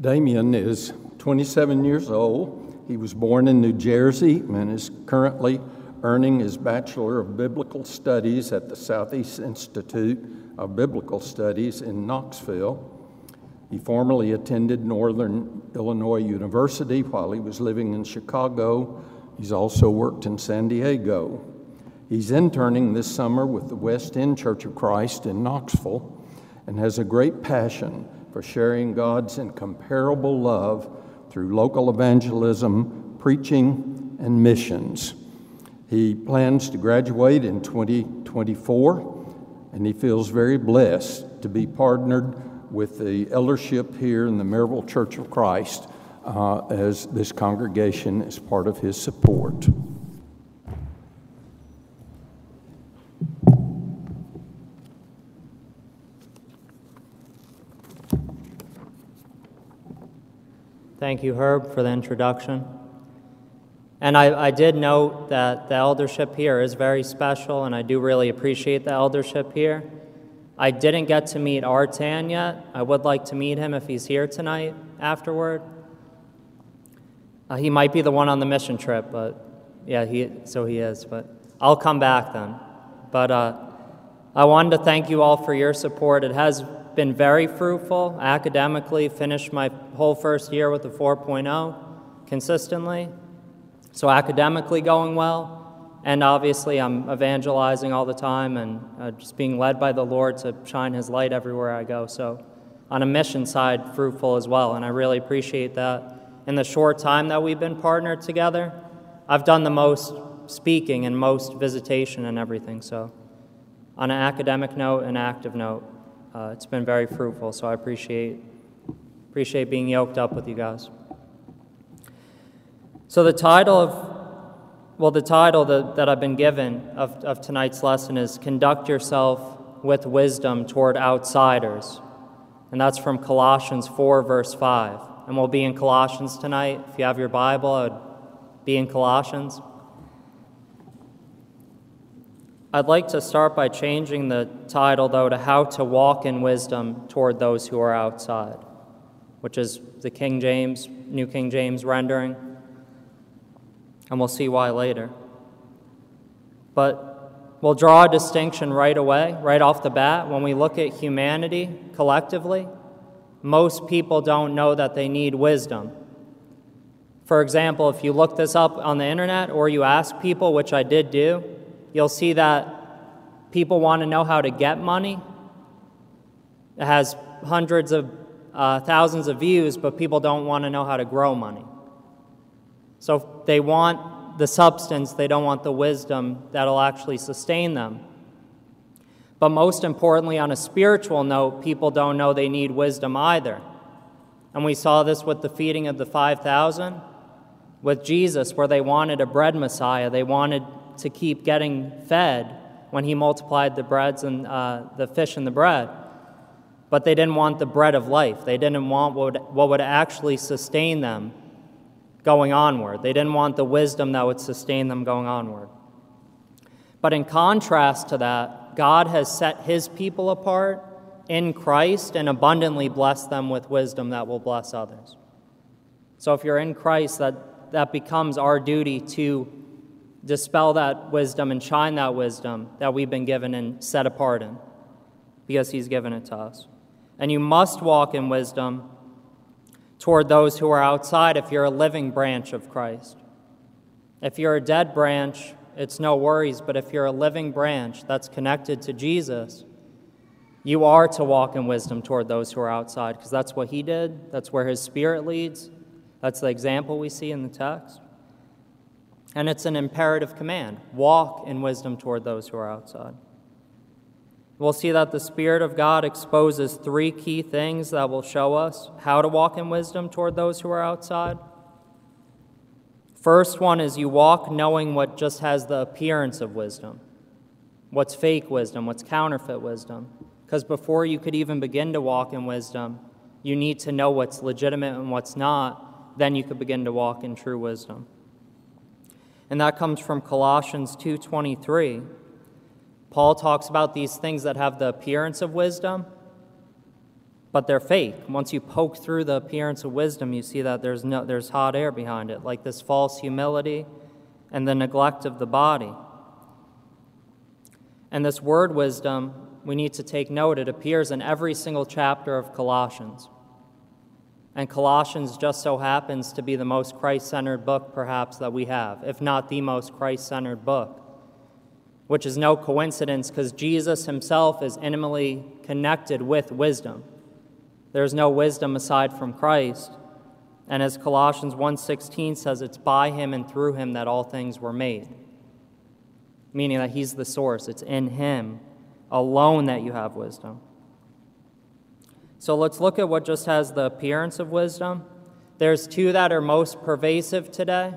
Damien is 27 years old. He was born in New Jersey and is currently earning his Bachelor of Biblical Studies at the Southeast Institute of Biblical Studies in Knoxville. He formerly attended Northern Illinois University while he was living in Chicago. He's also worked in San Diego. He's interning this summer with the West End Church of Christ in Knoxville and has a great passion for sharing God's incomparable love through local evangelism, preaching, and missions. He plans to graduate in 2024, and he feels very blessed to be partnered with the eldership here in the Maryville Church of Christ uh, as this congregation is part of his support. Thank you, Herb, for the introduction. And I, I, did note that the eldership here is very special, and I do really appreciate the eldership here. I didn't get to meet Artan yet. I would like to meet him if he's here tonight afterward. Uh, he might be the one on the mission trip, but yeah, he, so he is. But I'll come back then. But uh, I wanted to thank you all for your support. It has been very fruitful academically, finished my whole first year with a 4.0 consistently. So, academically, going well. And obviously, I'm evangelizing all the time and uh, just being led by the Lord to shine His light everywhere I go. So, on a mission side, fruitful as well. And I really appreciate that. In the short time that we've been partnered together, I've done the most speaking and most visitation and everything. So, on an academic note, an active note, uh, it's been very fruitful, so I appreciate, appreciate being yoked up with you guys. So, the title of, well, the title that, that I've been given of, of tonight's lesson is Conduct Yourself with Wisdom Toward Outsiders. And that's from Colossians 4, verse 5. And we'll be in Colossians tonight. If you have your Bible, I would be in Colossians. I'd like to start by changing the title, though, to How to Walk in Wisdom Toward Those Who Are Outside, which is the King James, New King James rendering. And we'll see why later. But we'll draw a distinction right away, right off the bat. When we look at humanity collectively, most people don't know that they need wisdom. For example, if you look this up on the internet or you ask people, which I did do, you'll see that people want to know how to get money. It has hundreds of uh, thousands of views, but people don't want to know how to grow money. So they want the substance, they don't want the wisdom that'll actually sustain them. But most importantly, on a spiritual note, people don't know they need wisdom either. And we saw this with the feeding of the 5,000, with Jesus, where they wanted a bread Messiah. They wanted to keep getting fed when he multiplied the breads and uh, the fish and the bread. But they didn't want the bread of life. They didn't want what would, what would actually sustain them going onward. They didn't want the wisdom that would sustain them going onward. But in contrast to that, God has set his people apart in Christ and abundantly blessed them with wisdom that will bless others. So if you're in Christ, that, that becomes our duty to dispel that wisdom and shine that wisdom that we've been given and set apart in because He's given it to us. And you must walk in wisdom toward those who are outside if you're a living branch of Christ. If you're a dead branch, it's no worries, but if you're a living branch that's connected to Jesus, you are to walk in wisdom toward those who are outside because that's what he did. That's where his spirit leads. That's the example we see in the text. And it's an imperative command walk in wisdom toward those who are outside. We'll see that the Spirit of God exposes three key things that will show us how to walk in wisdom toward those who are outside. First one is you walk knowing what just has the appearance of wisdom. What's fake wisdom? What's counterfeit wisdom? Because before you could even begin to walk in wisdom, you need to know what's legitimate and what's not. Then you could begin to walk in true wisdom and that comes from Colossians 2:23. Paul talks about these things that have the appearance of wisdom, but they're fake. Once you poke through the appearance of wisdom, you see that there's, no, there's hot air behind it, like this false humility and the neglect of the body. And this word wisdom, we need to take note, it appears in every single chapter of Colossians. And Colossians just so happens to be the most Christ centered book, perhaps, that we have, if not the most Christ centered book, which is no coincidence because Jesus himself is intimately connected with wisdom. There's no wisdom aside from Christ. And as Colossians 1:16 says, it's by him and through him that all things were made. Meaning that he's the source. It's in him alone that you have wisdom. So let's look at what just has the appearance of wisdom. There's two that are most pervasive today,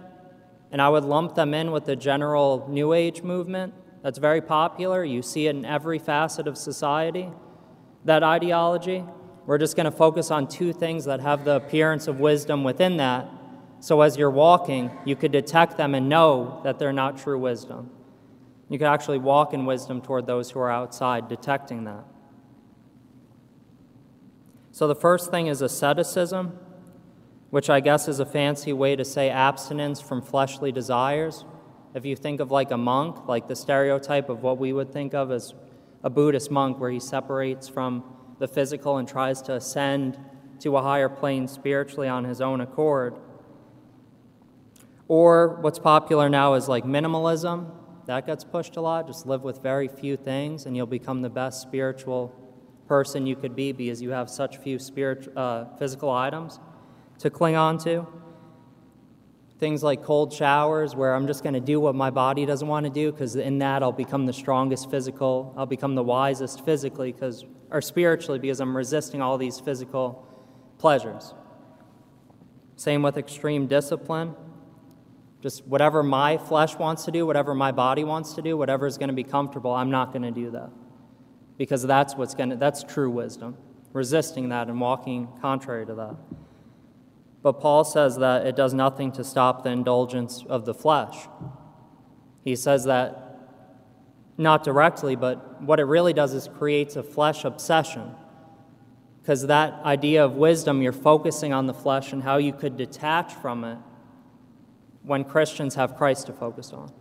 and I would lump them in with the general New Age movement that's very popular. You see it in every facet of society, that ideology. We're just going to focus on two things that have the appearance of wisdom within that. So as you're walking, you could detect them and know that they're not true wisdom. You could actually walk in wisdom toward those who are outside, detecting that. So the first thing is asceticism, which I guess is a fancy way to say abstinence from fleshly desires. If you think of like a monk, like the stereotype of what we would think of as a Buddhist monk, where he separates from the physical and tries to ascend to a higher plane spiritually on his own accord. Or what's popular now is like minimalism. That gets pushed a lot. Just live with very few things, and you'll become the best spiritual person you could be because you have such few spirit, uh, physical items to cling on to. Things like cold showers, where I'm just going to do what my body doesn't want to do, because in that I'll become the strongest physical, I'll become the wisest physically, because or spiritually, because I'm resisting all these physical pleasures. Same with extreme discipline. Just whatever my flesh wants to do, whatever my body wants to do, whatever is going to be comfortable, I'm not going to do that because that's what's going that's true wisdom resisting that and walking contrary to that. But paul says that it does nothing to stop the indulgence of the flesh. He says that not directly but what it really does is creates a flesh obsession because that idea of wisdom you're focusing on the flesh and how you could detach from it when christians have christ to focus on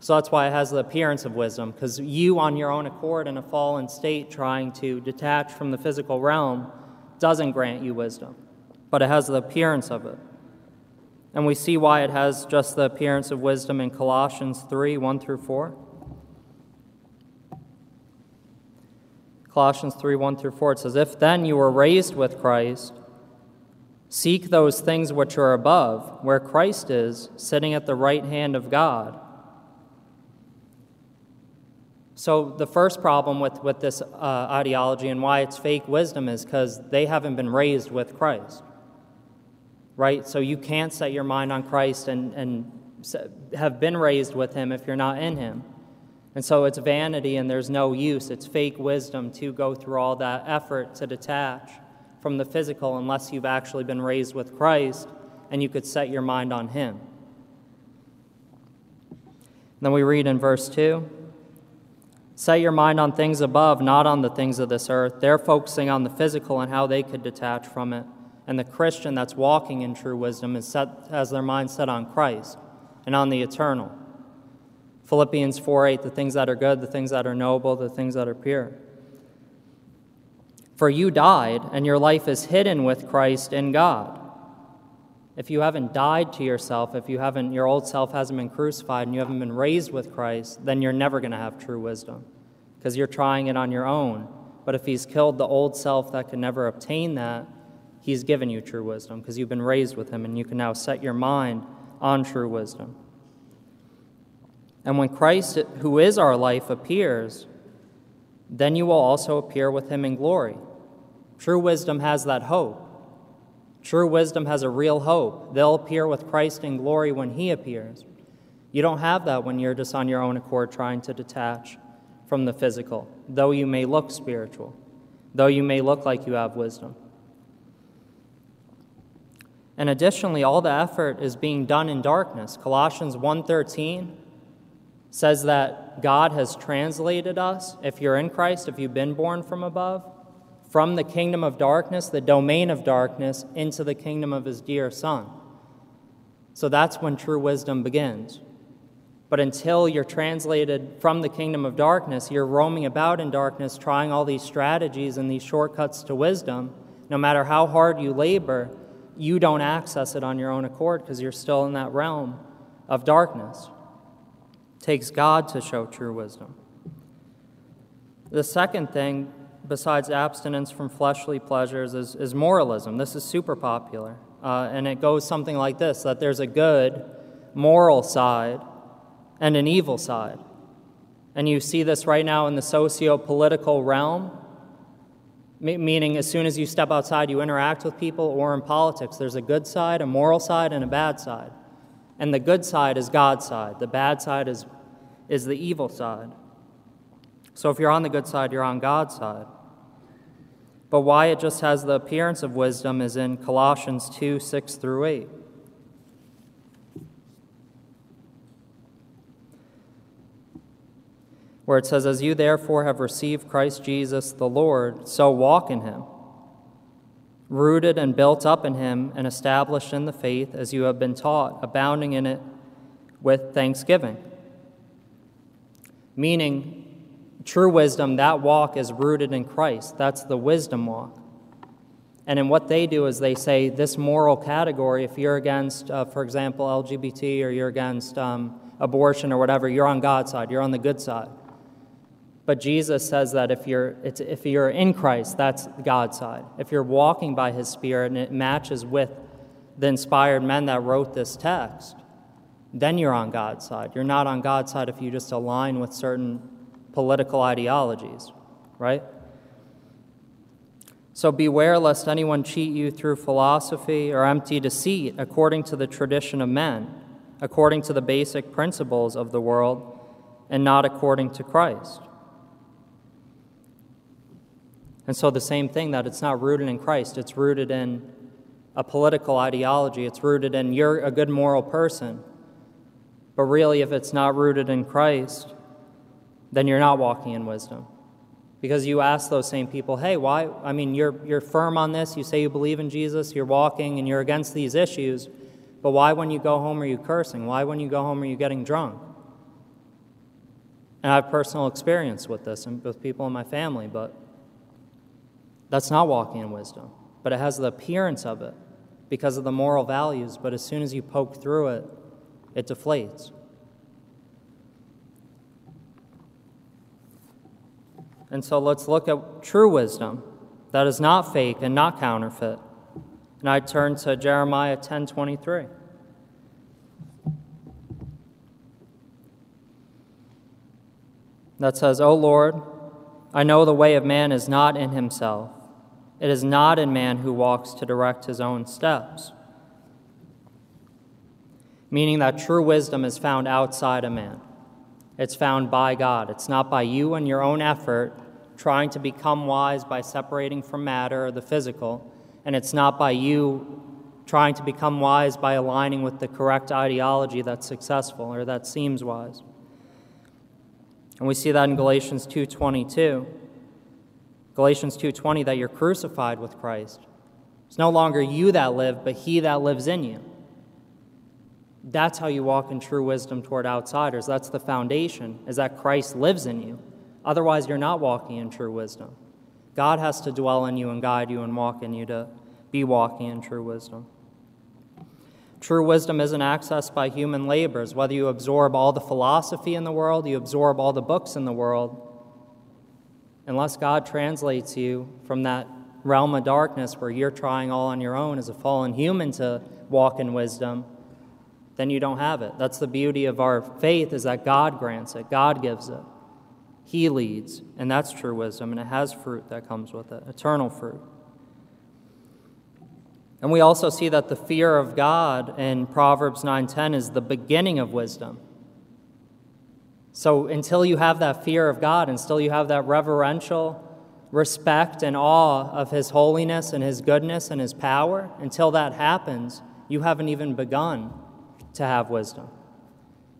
so that's why it has the appearance of wisdom, because you, on your own accord, in a fallen state, trying to detach from the physical realm, doesn't grant you wisdom, but it has the appearance of it. And we see why it has just the appearance of wisdom in Colossians 3 1 through 4. Colossians 3 1 through 4, it says, If then you were raised with Christ, seek those things which are above, where Christ is, sitting at the right hand of God. So, the first problem with, with this uh, ideology and why it's fake wisdom is because they haven't been raised with Christ. Right? So, you can't set your mind on Christ and, and have been raised with Him if you're not in Him. And so, it's vanity and there's no use. It's fake wisdom to go through all that effort to detach from the physical unless you've actually been raised with Christ and you could set your mind on Him. Then we read in verse 2. Set your mind on things above, not on the things of this earth. They're focusing on the physical and how they could detach from it. And the Christian that's walking in true wisdom is set, has their mind set on Christ and on the eternal. Philippians 4 8, the things that are good, the things that are noble, the things that are pure. For you died, and your life is hidden with Christ in God. If you haven't died to yourself, if you haven't, your old self hasn't been crucified and you haven't been raised with Christ, then you're never going to have true wisdom because you're trying it on your own. But if He's killed the old self that can never obtain that, He's given you true wisdom because you've been raised with Him and you can now set your mind on true wisdom. And when Christ, who is our life, appears, then you will also appear with Him in glory. True wisdom has that hope. True wisdom has a real hope. They'll appear with Christ in glory when He appears. You don't have that when you're just on your own accord trying to detach from the physical, though you may look spiritual, though you may look like you have wisdom. And additionally, all the effort is being done in darkness. Colossians 1:13 says that God has translated us, if you're in Christ, if you've been born from above, from the kingdom of darkness, the domain of darkness, into the kingdom of his dear Son. So that's when true wisdom begins. But until you're translated from the kingdom of darkness, you're roaming about in darkness, trying all these strategies and these shortcuts to wisdom. No matter how hard you labor, you don't access it on your own accord because you're still in that realm of darkness. It takes God to show true wisdom. The second thing besides abstinence from fleshly pleasures, is, is moralism. This is super popular. Uh, and it goes something like this that there's a good moral side and an evil side. And you see this right now in the socio political realm, meaning as soon as you step outside, you interact with people, or in politics, there's a good side, a moral side, and a bad side. And the good side is God's side, the bad side is, is the evil side. So if you're on the good side, you're on God's side. But why it just has the appearance of wisdom is in Colossians 2 6 through 8. Where it says, As you therefore have received Christ Jesus the Lord, so walk in him, rooted and built up in him, and established in the faith as you have been taught, abounding in it with thanksgiving. Meaning, True wisdom, that walk is rooted in Christ. That's the wisdom walk. And in what they do is they say this moral category, if you're against, uh, for example, LGBT or you're against um, abortion or whatever, you're on God's side, you're on the good side. But Jesus says that if you're, if you're in Christ, that's God's side. If you're walking by his Spirit and it matches with the inspired men that wrote this text, then you're on God's side. You're not on God's side if you just align with certain political ideologies, right? So beware lest anyone cheat you through philosophy or empty deceit according to the tradition of men, according to the basic principles of the world, and not according to Christ. And so, the same thing that it's not rooted in Christ, it's rooted in a political ideology, it's rooted in you're a good moral person. But really, if it's not rooted in Christ, then you're not walking in wisdom. Because you ask those same people, hey, why? I mean, you're, you're firm on this, you say you believe in Jesus, you're walking, and you're against these issues, but why, when you go home, are you cursing? Why, when you go home, are you getting drunk? And I have personal experience with this and with people in my family, but that's not walking in wisdom. But it has the appearance of it because of the moral values, but as soon as you poke through it, it deflates. And so let's look at true wisdom that is not fake and not counterfeit. And I turn to Jeremiah 10:23. That says, "O Lord, I know the way of man is not in himself. It is not in man who walks to direct his own steps." Meaning that true wisdom is found outside a man. It's found by God. It's not by you and your own effort trying to become wise by separating from matter or the physical, and it's not by you trying to become wise by aligning with the correct ideology that's successful or that seems wise. And we see that in Galatians 2:22. Galatians 2:20 that you're crucified with Christ. It's no longer you that live, but he that lives in you. That's how you walk in true wisdom toward outsiders. That's the foundation, is that Christ lives in you. Otherwise, you're not walking in true wisdom. God has to dwell in you and guide you and walk in you to be walking in true wisdom. True wisdom isn't accessed by human labors. Whether you absorb all the philosophy in the world, you absorb all the books in the world, unless God translates you from that realm of darkness where you're trying all on your own as a fallen human to walk in wisdom, then you don't have it. That's the beauty of our faith is that God grants it, God gives it. He leads, and that's true wisdom, and it has fruit that comes with it, eternal fruit. And we also see that the fear of God in Proverbs 9:10 is the beginning of wisdom. So until you have that fear of God, until you have that reverential respect and awe of his holiness and his goodness and his power, until that happens, you haven't even begun to have wisdom.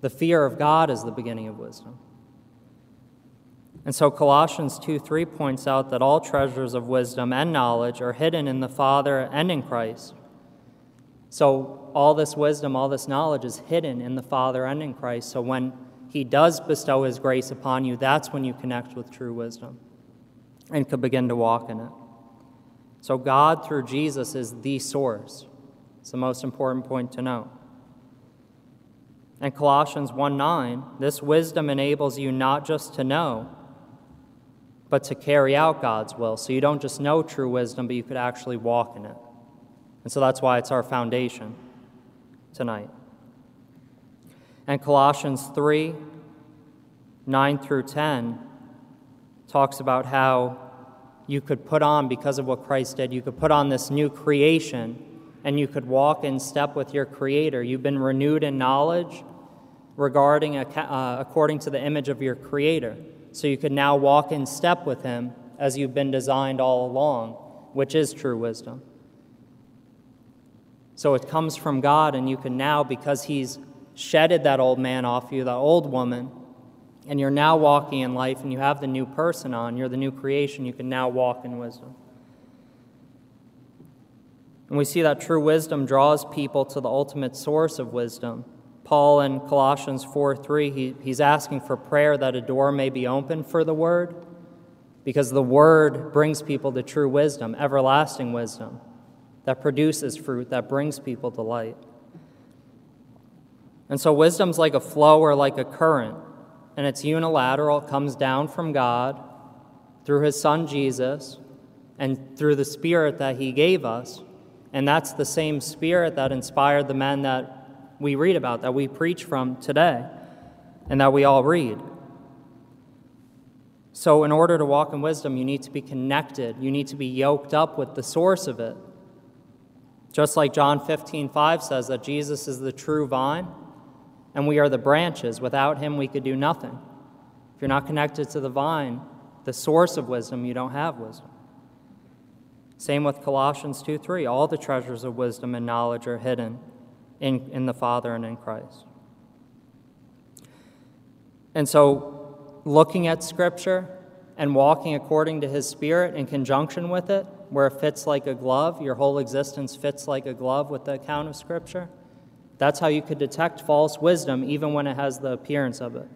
The fear of God is the beginning of wisdom. And so Colossians 2 3 points out that all treasures of wisdom and knowledge are hidden in the Father and in Christ. So all this wisdom, all this knowledge is hidden in the Father and in Christ. So when He does bestow His grace upon you, that's when you connect with true wisdom and could begin to walk in it. So God, through Jesus, is the source. It's the most important point to know. And Colossians 1 9, this wisdom enables you not just to know, but to carry out God's will. So you don't just know true wisdom, but you could actually walk in it. And so that's why it's our foundation tonight. And Colossians 3 9 through 10 talks about how you could put on, because of what Christ did, you could put on this new creation and you could walk in step with your Creator. You've been renewed in knowledge regarding uh, according to the image of your Creator. So you could now walk in step with Him as you've been designed all along, which is true wisdom. So it comes from God, and you can now, because He's shedded that old man off you, that old woman, and you're now walking in life and you have the new person on, you're the new creation, you can now walk in wisdom. And we see that true wisdom draws people to the ultimate source of wisdom. Paul in Colossians 4 3, he, he's asking for prayer that a door may be opened for the word, because the word brings people to true wisdom, everlasting wisdom, that produces fruit, that brings people to light. And so wisdom's like a flow or like a current and it's unilateral, it comes down from God through his son Jesus and through the Spirit that he gave us. And that's the same Spirit that inspired the men that we read about, that we preach from today, and that we all read. So, in order to walk in wisdom, you need to be connected. You need to be yoked up with the source of it. Just like John 15, 5 says that Jesus is the true vine, and we are the branches. Without him, we could do nothing. If you're not connected to the vine, the source of wisdom, you don't have wisdom. Same with Colossians 2 3. All the treasures of wisdom and knowledge are hidden in, in the Father and in Christ. And so, looking at Scripture and walking according to His Spirit in conjunction with it, where it fits like a glove, your whole existence fits like a glove with the account of Scripture, that's how you could detect false wisdom even when it has the appearance of it.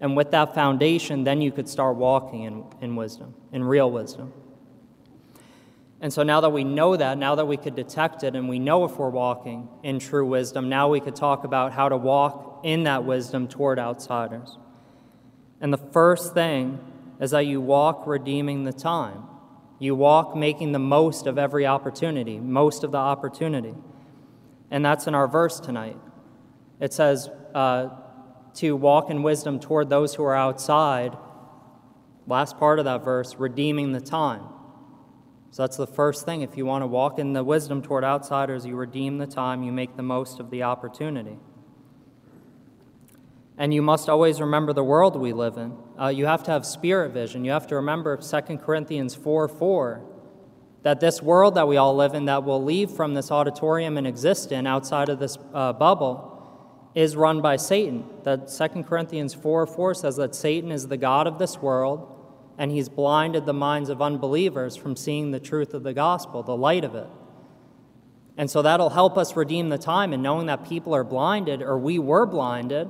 And with that foundation, then you could start walking in, in wisdom, in real wisdom. And so now that we know that, now that we could detect it and we know if we're walking in true wisdom, now we could talk about how to walk in that wisdom toward outsiders. And the first thing is that you walk redeeming the time. You walk making the most of every opportunity, most of the opportunity and that's in our verse tonight. It says uh, to walk in wisdom toward those who are outside. Last part of that verse, redeeming the time. So that's the first thing. If you want to walk in the wisdom toward outsiders, you redeem the time, you make the most of the opportunity. And you must always remember the world we live in. Uh, you have to have spirit vision. You have to remember 2 Corinthians 4 4 that this world that we all live in, that will leave from this auditorium and exist in outside of this uh, bubble, is run by Satan. That 2 Corinthians 4 4 says that Satan is the God of this world, and he's blinded the minds of unbelievers from seeing the truth of the gospel, the light of it. And so that'll help us redeem the time in knowing that people are blinded, or we were blinded,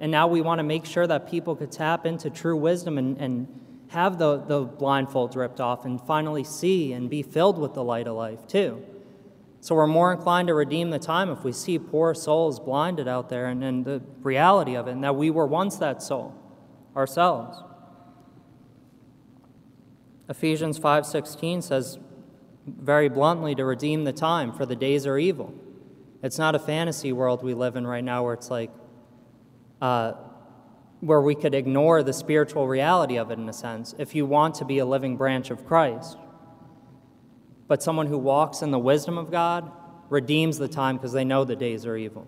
and now we want to make sure that people could tap into true wisdom and, and have the, the blindfolds ripped off and finally see and be filled with the light of life, too. So we're more inclined to redeem the time if we see poor souls blinded out there and, and the reality of it, and that we were once that soul ourselves. Ephesians 5:16 says very bluntly to redeem the time for the days are evil. It's not a fantasy world we live in right now where it's like uh, where we could ignore the spiritual reality of it in a sense if you want to be a living branch of Christ. But someone who walks in the wisdom of God redeems the time because they know the days are evil.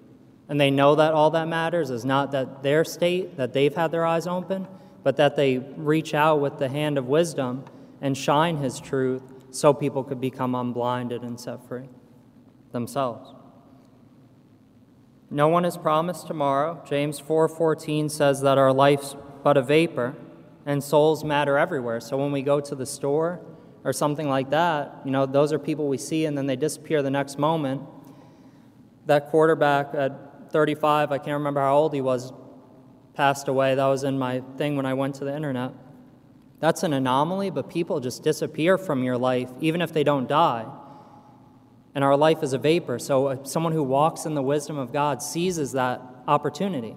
And they know that all that matters is not that their state, that they've had their eyes open, but that they reach out with the hand of wisdom and shine His truth so people could become unblinded and set free themselves. No one is promised tomorrow. James 4:14 says that our life's but a vapor. and souls matter everywhere. So when we go to the store or something like that, you know, those are people we see and then they disappear the next moment. That quarterback at 35, I can't remember how old he was, passed away. That was in my thing when I went to the internet. That's an anomaly, but people just disappear from your life, even if they don't die. And our life is a vapor. So, uh, someone who walks in the wisdom of God seizes that opportunity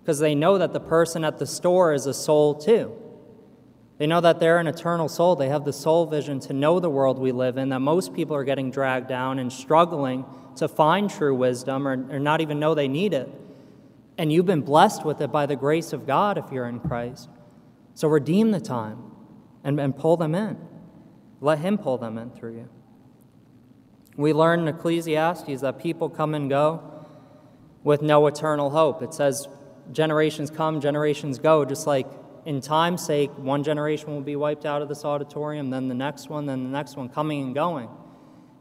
because they know that the person at the store is a soul too. They know that they're an eternal soul. They have the soul vision to know the world we live in, that most people are getting dragged down and struggling to find true wisdom or, or not even know they need it. And you've been blessed with it by the grace of God if you're in Christ. So redeem the time and, and pull them in. Let Him pull them in through you. We learn in Ecclesiastes that people come and go with no eternal hope. It says generations come, generations go, just like in time's sake, one generation will be wiped out of this auditorium, then the next one, then the next one, coming and going.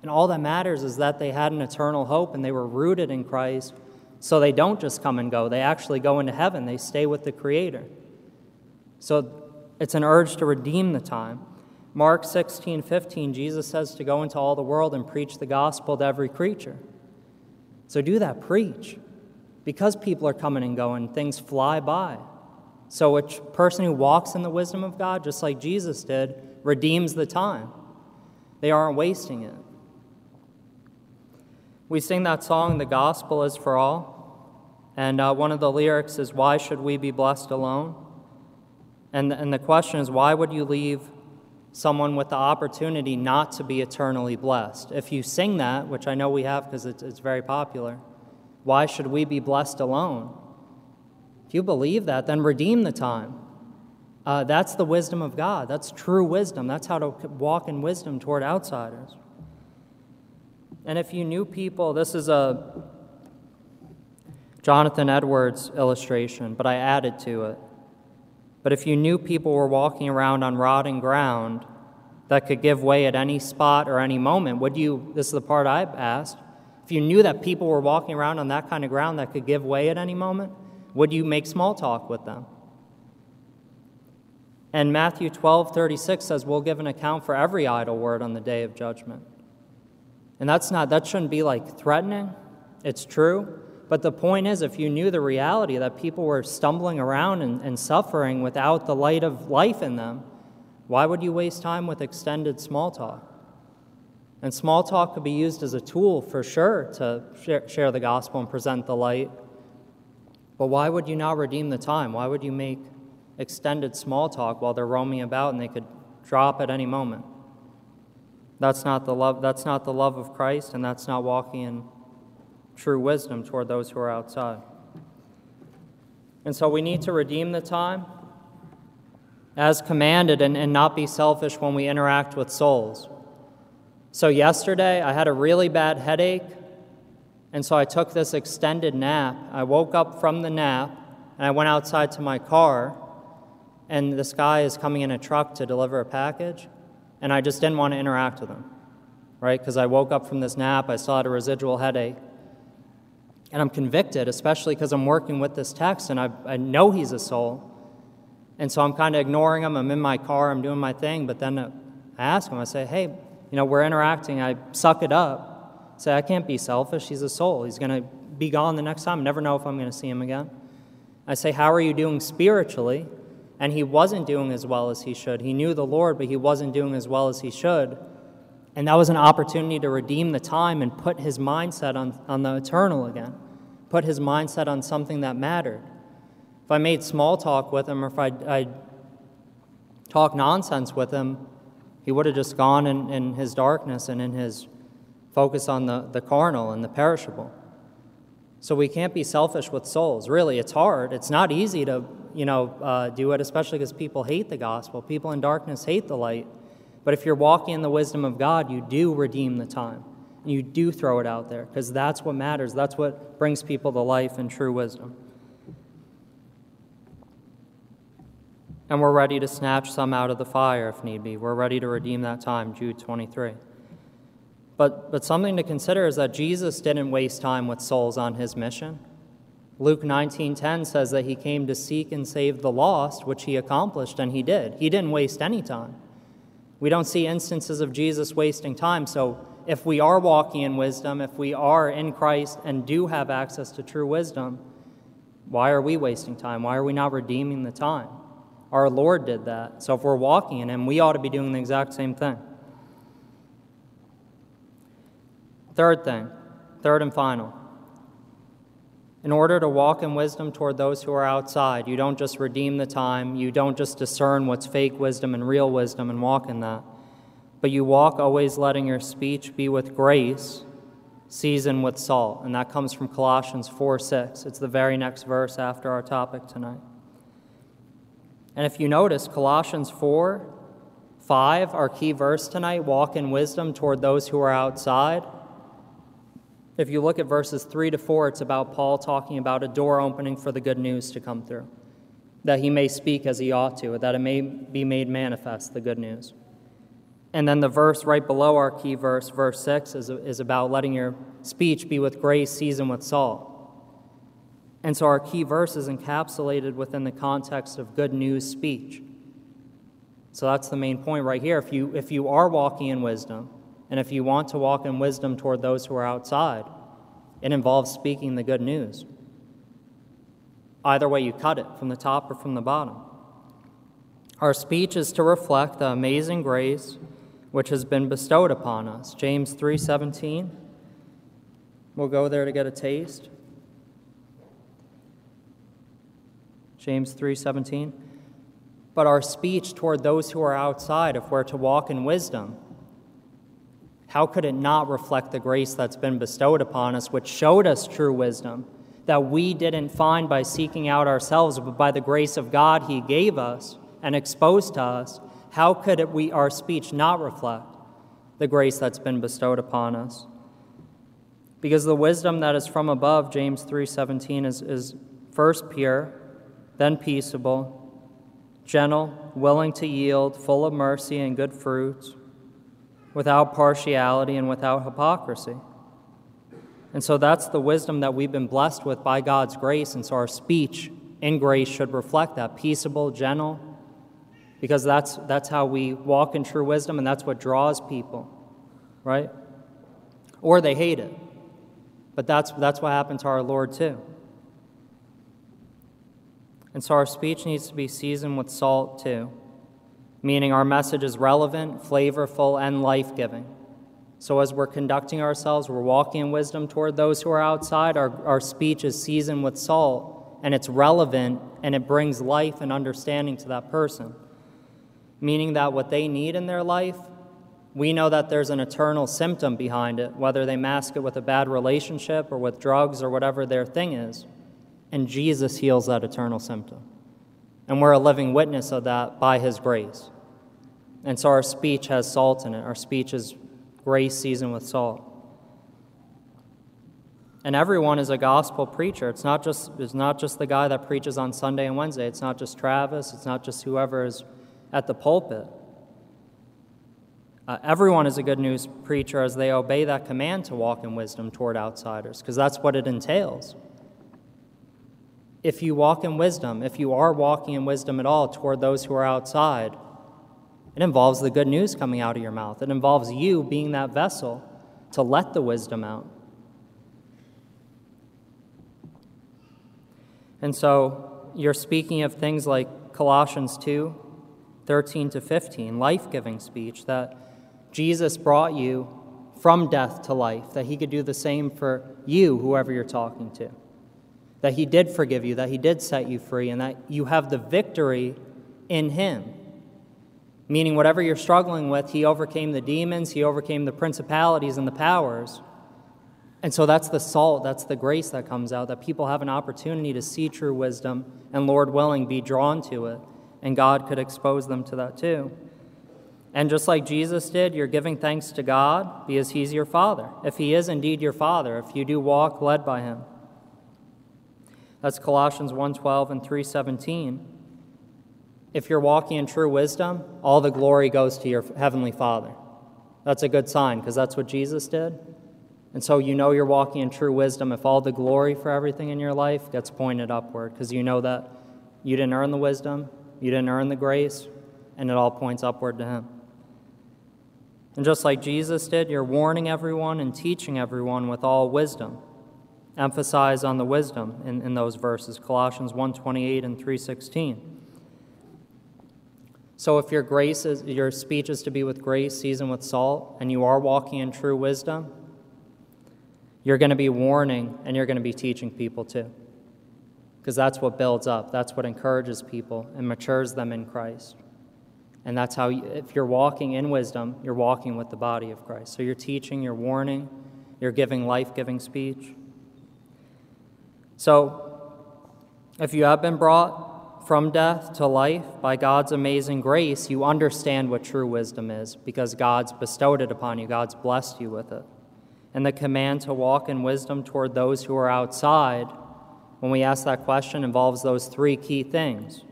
And all that matters is that they had an eternal hope and they were rooted in Christ, so they don't just come and go. They actually go into heaven, they stay with the Creator. So it's an urge to redeem the time. Mark 16, 15, Jesus says to go into all the world and preach the gospel to every creature. So do that, preach. Because people are coming and going, things fly by. So a person who walks in the wisdom of God, just like Jesus did, redeems the time. They aren't wasting it. We sing that song, The Gospel is for All. And uh, one of the lyrics is, Why should we be blessed alone? And, and the question is, why would you leave someone with the opportunity not to be eternally blessed? If you sing that, which I know we have because it's, it's very popular, why should we be blessed alone? If you believe that, then redeem the time. Uh, that's the wisdom of God. That's true wisdom. That's how to walk in wisdom toward outsiders. And if you knew people, this is a Jonathan Edwards illustration, but I added to it. But if you knew people were walking around on rotting ground that could give way at any spot or any moment, would you? This is the part I asked. If you knew that people were walking around on that kind of ground that could give way at any moment, would you make small talk with them? And Matthew 12, 36 says, We'll give an account for every idle word on the day of judgment. And that's not, that shouldn't be like threatening. It's true. But the point is, if you knew the reality that people were stumbling around and, and suffering without the light of life in them, why would you waste time with extended small talk? And small talk could be used as a tool for sure to share, share the gospel and present the light. But why would you not redeem the time? Why would you make extended small talk while they're roaming about and they could drop at any moment? That's not the love, that's not the love of Christ, and that's not walking in true wisdom toward those who are outside. And so we need to redeem the time as commanded and, and not be selfish when we interact with souls. So, yesterday I had a really bad headache, and so I took this extended nap. I woke up from the nap and I went outside to my car, and this guy is coming in a truck to deliver a package, and I just didn't want to interact with him, right? Because I woke up from this nap, I still had a residual headache. And I'm convicted, especially because I'm working with this text and I, I know he's a soul. And so I'm kind of ignoring him. I'm in my car, I'm doing my thing. But then I ask him, I say, hey, you know, we're interacting. I suck it up. I say, I can't be selfish. He's a soul. He's going to be gone the next time. Never know if I'm going to see him again. I say, how are you doing spiritually? And he wasn't doing as well as he should. He knew the Lord, but he wasn't doing as well as he should. And that was an opportunity to redeem the time and put his mindset on, on the eternal again, put his mindset on something that mattered. If I made small talk with him or if I, I talk nonsense with him, he would have just gone in, in his darkness and in his focus on the, the carnal and the perishable. So we can't be selfish with souls. Really, it's hard. It's not easy to, you know, uh, do it, especially because people hate the gospel. People in darkness hate the light. But if you're walking in the wisdom of God, you do redeem the time. And You do throw it out there because that's what matters. That's what brings people to life and true wisdom. And we're ready to snatch some out of the fire if need be. We're ready to redeem that time, Jude 23. But, but something to consider is that Jesus didn't waste time with souls on his mission. Luke 19:10 says that he came to seek and save the lost, which he accomplished and he did. He didn't waste any time. We don't see instances of Jesus wasting time, so if we are walking in wisdom, if we are in Christ and do have access to true wisdom, why are we wasting time? Why are we not redeeming the time? Our Lord did that. So if we're walking in him, we ought to be doing the exact same thing. Third thing, third and final. In order to walk in wisdom toward those who are outside, you don't just redeem the time, you don't just discern what's fake wisdom and real wisdom and walk in that, but you walk always letting your speech be with grace, seasoned with salt. And that comes from Colossians 4 6. It's the very next verse after our topic tonight. And if you notice, Colossians 4 5, our key verse tonight, walk in wisdom toward those who are outside. If you look at verses 3 to 4, it's about Paul talking about a door opening for the good news to come through, that he may speak as he ought to, that it may be made manifest, the good news. And then the verse right below our key verse, verse 6, is, is about letting your speech be with grace, seasoned with salt. And so our key verse is encapsulated within the context of good news speech. So that's the main point right here. If you, if you are walking in wisdom, and if you want to walk in wisdom toward those who are outside, it involves speaking the good news. Either way you cut it, from the top or from the bottom. Our speech is to reflect the amazing grace which has been bestowed upon us. James 3:17. We'll go there to get a taste. James 3:17. But our speech toward those who are outside, if we're to walk in wisdom, how could it not reflect the grace that's been bestowed upon us, which showed us true wisdom that we didn't find by seeking out ourselves, but by the grace of God He gave us and exposed to us? How could it, we, our speech not reflect the grace that's been bestowed upon us? Because the wisdom that is from above, James 3:17, is, is first pure, then peaceable, gentle, willing to yield, full of mercy and good fruits without partiality and without hypocrisy. And so that's the wisdom that we've been blessed with by God's grace. And so our speech in grace should reflect that peaceable, gentle, because that's, that's how we walk in true wisdom and that's what draws people, right? Or they hate it. But that's, that's what happened to our Lord too. And so our speech needs to be seasoned with salt too meaning our message is relevant, flavorful, and life giving. So, as we're conducting ourselves, we're walking in wisdom toward those who are outside. Our, our speech is seasoned with salt, and it's relevant, and it brings life and understanding to that person. Meaning that what they need in their life, we know that there's an eternal symptom behind it, whether they mask it with a bad relationship or with drugs or whatever their thing is. And Jesus heals that eternal symptom. And we're a living witness of that by His grace. And so our speech has salt in it. Our speech is grace seasoned with salt. And everyone is a gospel preacher. It's not just, it's not just the guy that preaches on Sunday and Wednesday. It's not just Travis. It's not just whoever is at the pulpit. Uh, everyone is a good news preacher as they obey that command to walk in wisdom toward outsiders, because that's what it entails if you walk in wisdom, if you are walking in wisdom at all toward those who are outside, it involves the good news coming out of your mouth. It involves you being that vessel to let the wisdom out. And so you're speaking of things like Colossians 2 13 to 15, life giving speech, that Jesus brought you from death to life, that he could do the same for you, whoever you're talking to that He did forgive you, that He did set you free, and that you have the victory in Him. Meaning, whatever you're struggling with, He overcame the demons, He overcame the principalities and the powers. And so that's the salt, that's the grace that comes out, that people have an opportunity to see true wisdom and, Lord willing, be drawn to it. And God could expose them to that too. And just like Jesus did, you're giving thanks to God because He's your Father. If He is indeed your Father, if you do walk led by Him. That's Colossians 1:12 and 3:17. If you're walking in true wisdom, all the glory goes to your heavenly Father. That's a good sign because that's what Jesus did. And so you know you're walking in true wisdom if all the glory for everything in your life gets pointed upward, because you know that you didn't earn the wisdom, you didn't earn the grace, and it all points upward to Him. And just like Jesus did, you're warning everyone and teaching everyone with all wisdom. Emphasize on the wisdom in, in those verses, Colossians 1.28 and 3.16. So if your grace is, your speech is to be with grace, seasoned with salt, and you are walking in true wisdom, you're going to be warning and you're going to be teaching people too. Because that's what builds up, that's what encourages people and matures them in Christ. And that's how, you, if you're walking in wisdom, you're walking with the body of Christ. So you're teaching, you're warning, you're giving life giving speech. So, if you have been brought from death to life by God's amazing grace, you understand what true wisdom is because God's bestowed it upon you, God's blessed you with it and the command to walk in wisdom toward those who are outside, when we ask that question, involves those three key things.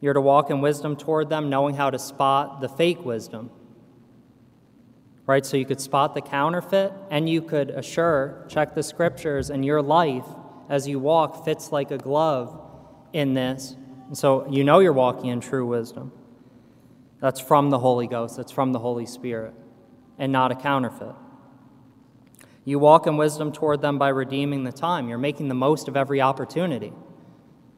You're to walk in wisdom toward them, knowing how to spot the fake wisdom. Right? So you could spot the counterfeit, and you could assure, check the scriptures, and your life as you walk fits like a glove in this. And so you know you're walking in true wisdom. That's from the Holy Ghost, that's from the Holy Spirit, and not a counterfeit. You walk in wisdom toward them by redeeming the time. You're making the most of every opportunity.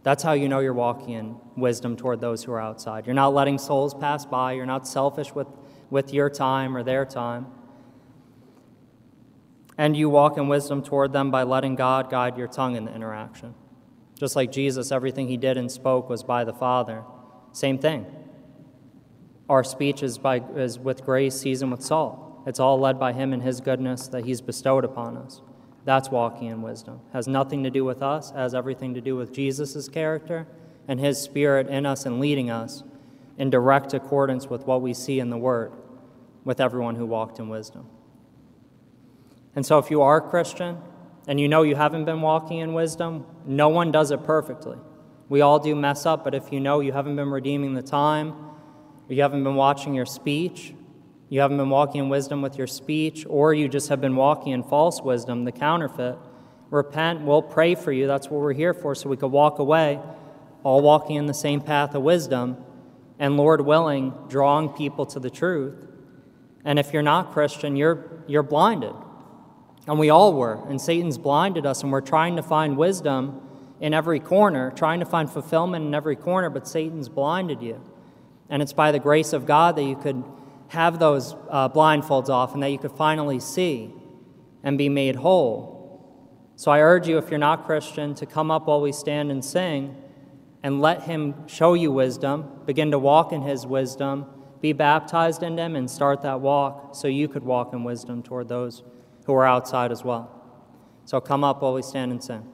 That's how you know you're walking in wisdom toward those who are outside. You're not letting souls pass by. You're not selfish with, with your time or their time. And you walk in wisdom toward them by letting God guide your tongue in the interaction. Just like Jesus, everything he did and spoke was by the Father. Same thing. Our speech is, by, is with grace seasoned with salt. It's all led by Him and His goodness that He's bestowed upon us. That's walking in wisdom. Has nothing to do with us, has everything to do with Jesus' character and His Spirit in us and leading us in direct accordance with what we see in the Word with everyone who walked in wisdom. And so, if you are a Christian and you know you haven't been walking in wisdom, no one does it perfectly. We all do mess up, but if you know you haven't been redeeming the time, you haven't been watching your speech, you haven't been walking in wisdom with your speech, or you just have been walking in false wisdom, the counterfeit. Repent. We'll pray for you. That's what we're here for, so we could walk away, all walking in the same path of wisdom, and Lord willing, drawing people to the truth. And if you're not Christian, you're, you're blinded. And we all were. And Satan's blinded us, and we're trying to find wisdom in every corner, trying to find fulfillment in every corner, but Satan's blinded you. And it's by the grace of God that you could have those uh, blindfolds off and that you could finally see and be made whole. So I urge you, if you're not Christian, to come up while we stand and sing and let Him show you wisdom, begin to walk in His wisdom, be baptized in Him, and start that walk so you could walk in wisdom toward those who are outside as well. So come up while we stand and sing.